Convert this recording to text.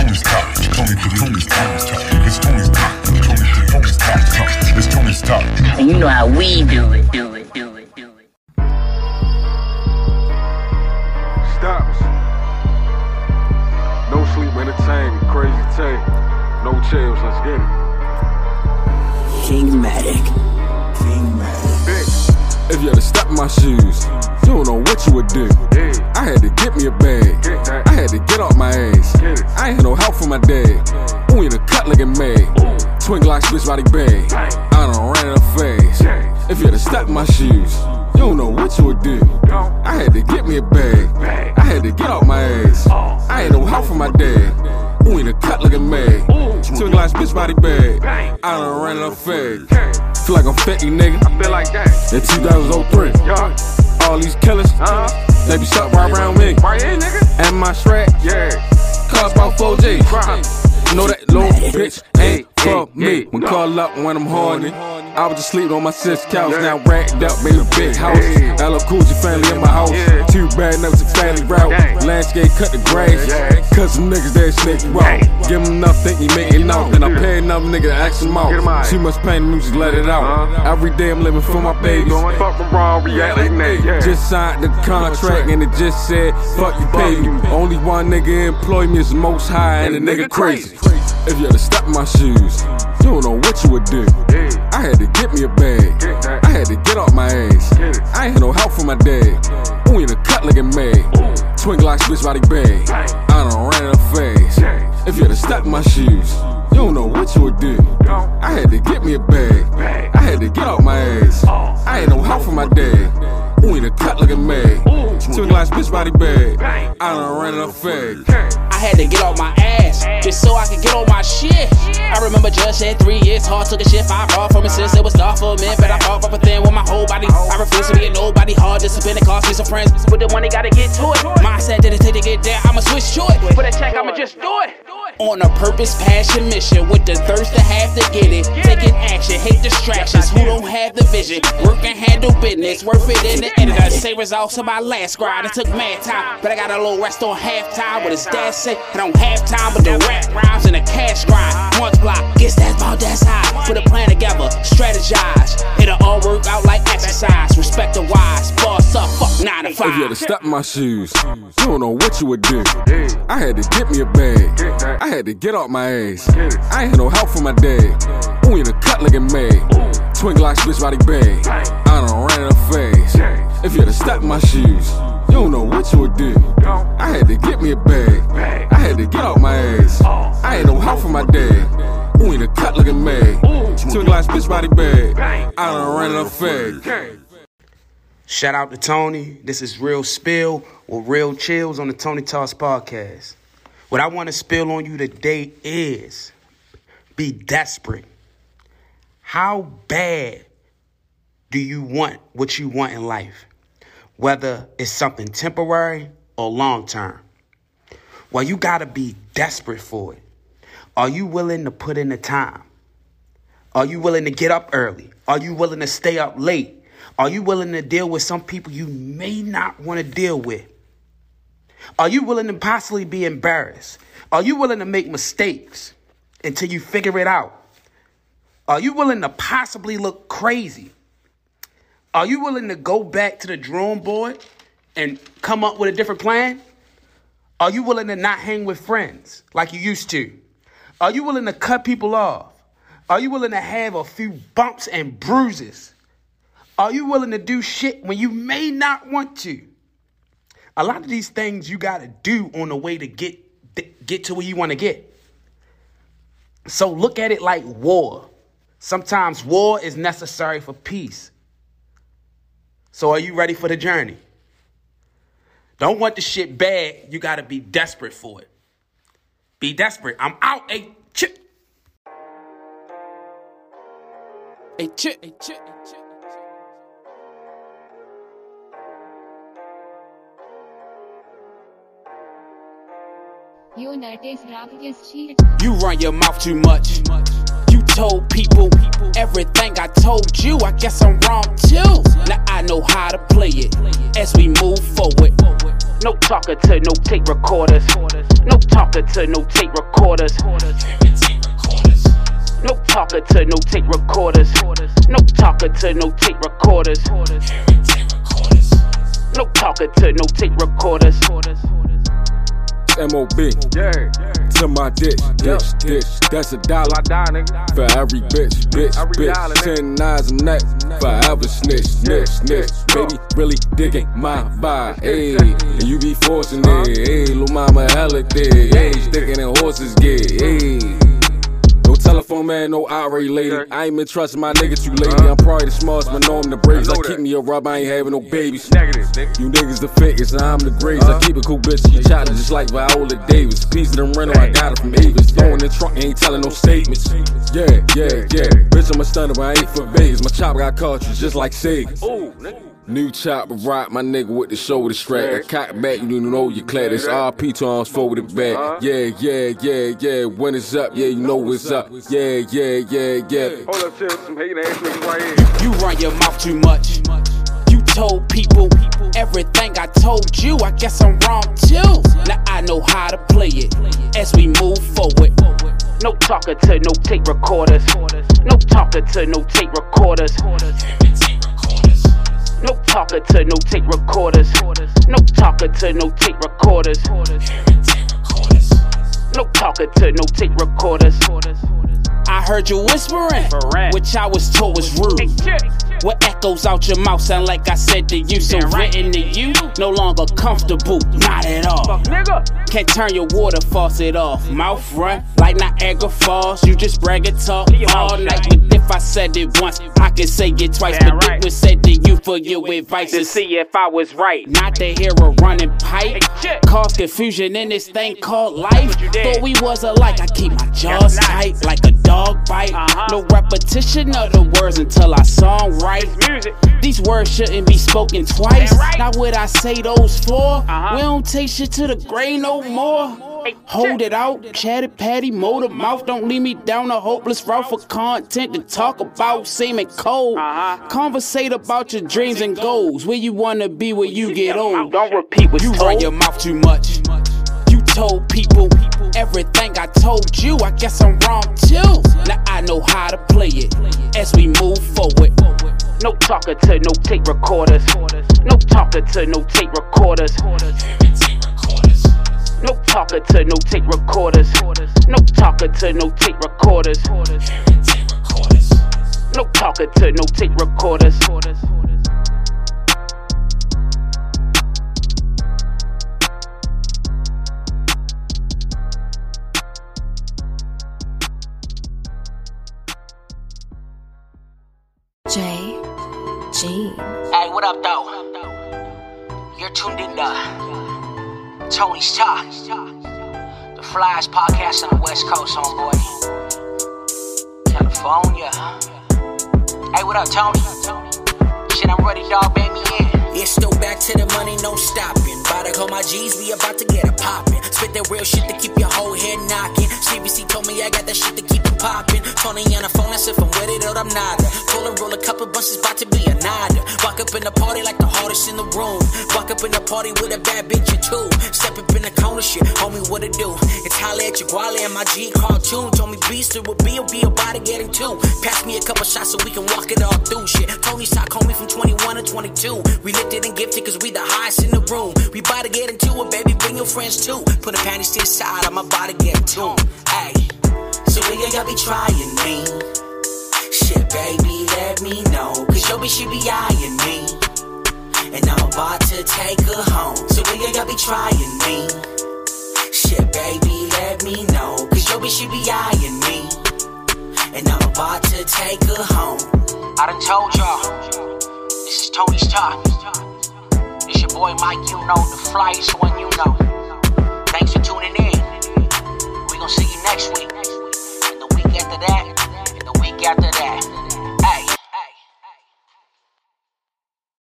Tony's Talk. Tony to Tony's Talk. It's Tony's Talk. Tony to Tony's Talk. It's Tony's Talk. And you know how we do it, do it, do it, do it. Stops. No sleep entertainment. Crazy tape. No chills. Let's get it. Kingmatic. Big. If you had to step in my shoes, you don't know what you would do. I had to get me a bag. I had to get off my ass. I ain't had no help from my dad. Only the cut looking mad. Twin Glocks bitch body. Bang. I done ran it. Bang. If you had to step in my shoes, you don't know what you would do. I had to get me a bag. Bag. I had to get off my ass. I ain't no help from my dad. Only the cut looking mad. Twin Glocks bitch body bag. Bang. I done ran it up fast. Okay. Feel like I'm 50, nigga. I feel like that. In 2003. Yeah. All these killers, Uh huh. they be stuck right around me. Right here, nigga. And my Shrek Yeah. cost about 4G. Crime. Know that little bitch ain't for me. When call up when I'm horny. I was just sleeping on my sis couch, now racked up in a big house. LL Cool family in my house. Too bad, never took family route. Landscape cut the grass. Cause some niggas that snake you out. Give them enough, think you make it out. Then I pay enough nigga to ask them out. Too much pain, music let it out. Uh-huh. Every day I'm living for my babies. Fuck from wrong, react like that. Just signed the contract and it just said, fuck you, baby. Only one nigga employ me is most high and the nigga crazy. If you had to step in my shoes, you don't know what you would do. I had to get me a bag. I had to get off my ass. I ain't had no help from my dad. Only the cut looking mad. Twin Glocks bitch body. Bang. I done ran it up fast. If you had to step in my shoes, you don't know what you would do. I had to get me a bag. Bag. I had to get off my ass. Oh. I ain't no help from my dad. Only the cut looking mad. Twin Glocks bitch body bag. I done ran it up fast. Had to get off my ass just so I could get on my shit. I remember just said three years hard, took a shit five hard from it since it was tough for me. But I fought up thing with my whole body. I refuse to be a nobody hard, discipline and cost me some friends. But the money gotta get to it. Mindset didn't take to get there, I'ma switch to it. For the check, I'ma just do it. On a purpose, passion, mission with the thirst to have to get it. Taking action, hate distractions. Who don't have the vision? Work and handle business, worth it in the end. I say results of my last grind. It took mad time, but I got a little rest on halftime. What his dad say? I don't have time, but the rap rhymes and the cash grind. Once block, guess that's about that's high. Put a plan together, strategize. It'll all work out like exercise. Respect the wise, boss up, fuck nine to If you had to five. step my shoes, you don't know what you would do. I had to get me a bag. I had to get off my ass. I ain't had no help from my dad. Only a cut looking mad. Twin Glocks bitch body. Bang. I done ran it a fast. If you had to step my shoes, you don't know what you would do. I had to get me a bag. I had to get off my ass. I ain't no help from my dad. Only a cut looking mad. Twin Glocks bitch body bag. I done ran fast. Okay. Shout out to Tony. This is Real Spill with Real Chillz on the Tony's Talk podcast. What I want to spill on you today is be desperate. How bad do you want what you want in life? Whether it's something temporary or long term. Well, you got to be desperate for it. Are you willing to put in the time? Are you willing to get up early? Are you willing to stay up late? Are you willing to deal with some people you may not want to deal with? Are you willing to possibly be embarrassed? Are you willing to make mistakes until you figure it out? Are you willing to possibly look crazy? Are you willing to go back to the drawing board and come up with a different plan? Are you willing to not hang with friends like you used to? Are you willing to cut people off? Are you willing to have a few bumps and bruises? Are you willing to do shit when you may not want to? A lot of these things you got to do on the way to get get to where you want to get. So look at it like war. Sometimes war is necessary for peace. So are you ready for the journey? Don't want the shit bad, you got to be desperate for it. Be desperate. I'm out a chip. Hey, chick, hey, chick, hey, chick. Your nut is rough as shit. You run your mouth too much. Told people everything I told you. I guess I'm wrong too. Now I know how to play it as we move forward. No talker to no tape recorders. No talker to no tape recorders. No talker to no tape recorders. No talker to no tape recorders. No talker to no tape recorders. MOB Yeah. to my ditch, ditch, ditch. That's a dollar I die, nigga. for every bitch, bitch, bitch. nigga. Ten knives a neck, forever snitch, snitch, snitch. Baby, really digging my vibe, ayy. And you be forcing it, ayy. Lil' mama hella thick, ayy. Sticking in horses, get, ayy. Telephone man, no irate lady. I ain't been trusting my niggas, you lady. I'm probably the smartest, but know I'm the bravest. I I keep me a rub, I ain't having no babies. Negative, nigga. You niggas the fakest, and I'm the greatest. I keep a cool, bitch. You chopped just like Viola Davis. Piece of them rental, I got it from Avis. Throwing in the trunk, ain't telling no statements. Yeah, yeah, yeah. Bitch, I'm a stunner, but I ain't for Vegas. My chop got cartridge just like Sega. Ooh, nigga. New chopper rock, my nigga with the shoulder strap. I cock back, you know you clad. It's RP times forward and back. Uh-huh. Yeah, yeah, yeah, yeah. When it's up, yeah, you know what's up. Yeah, yeah, yeah, yeah. Hold up, chill. Some hating ass niggas right here. You run your mouth too much. You told people everything I told you. I guess I'm wrong too. Now I know how to play it as we move forward. No talker to no tape recorders. No talker to no tape recorders. No talker to no tape recorders. No talker to no tape recorders. No talker to no tape recorders. I heard you whispering, which I was told was rude. What echoes out your mouth sound like I said to you, so written to you, no longer comfortable, not at all. Can't turn your water faucet off. Mouth run like Niagara Falls. You just brag and talk all night. But if I said it once, I can say it twice. But it was said to you for your advice to see if I was right. Not to hear a running pipe. Cause confusion in this thing called life. Thought we was alike. I keep my jaws tight like a dog bite. Uh-huh. No repetition of the words until I song right. These words shouldn't be spoken twice. Not would I say those 4 uh-huh. We don't take shit to the grave no more. Hold it out, chatted patty, motor mouth. Don't lead me down a hopeless route for content to talk about seeming cold. Uh-huh. Conversate about your dreams and goals. Where you wanna be when you get old. Don't repeat what you run your mouth too much. You told people everything I told you. I guess I'm wrong too. Now I know how to play it as we move forward. No talker to no tape recorders. No talker to no tape recorders. No talker to no tape recorders. No talker to no tape recorders. No talker to no tape recorders. J. G. Hey, what up, though? You're tuned in to Tony's Talk, the flyest podcast on the West Coast, homeboy. California. Hey, what up, Tony? Shit, I'm ready, dog. Bang me in. It's still back to the money, no stopping. About to call my G's, we about to get it poppin'. Spit that real shit to keep your whole head knocking. CBC told me I got that shit to keep it poppin'. Tony on the phone, that's if I'm with it or I'm not. Pull and roll a couple bunches, about to be a nada. Walk up in the party like the hardest in the room. Walk up in the party with a bad bitch or two. Step up in the corner, shit, homie, what it do? It's holla at your guale and my G cartoon. Told me beast it would be, will be about to getting two. Pass me a couple shots so we can walk it all through shit. Tony's Talk, homie from 21 to 22. We lifted and gifted cause we the highest in the room. We about to get into it, baby, bring your friends too. Put the panties to the side, I'm about to get tuned. Hey, so when you be trying me? Shit, baby, let me know. Cause your bitch, she be eyeing me. And I'm about to take her home. So when y'all be trying me? Shit, baby, let me know. Cause your bitch, she be eyeing me. And I'm about to take her home. I done told y'all. This is Tony's Talk. It's your boy Mike, you know, the flyest one you know. Thanks for tuning in. We're gonna see you next week, and the week after that, and the week after that.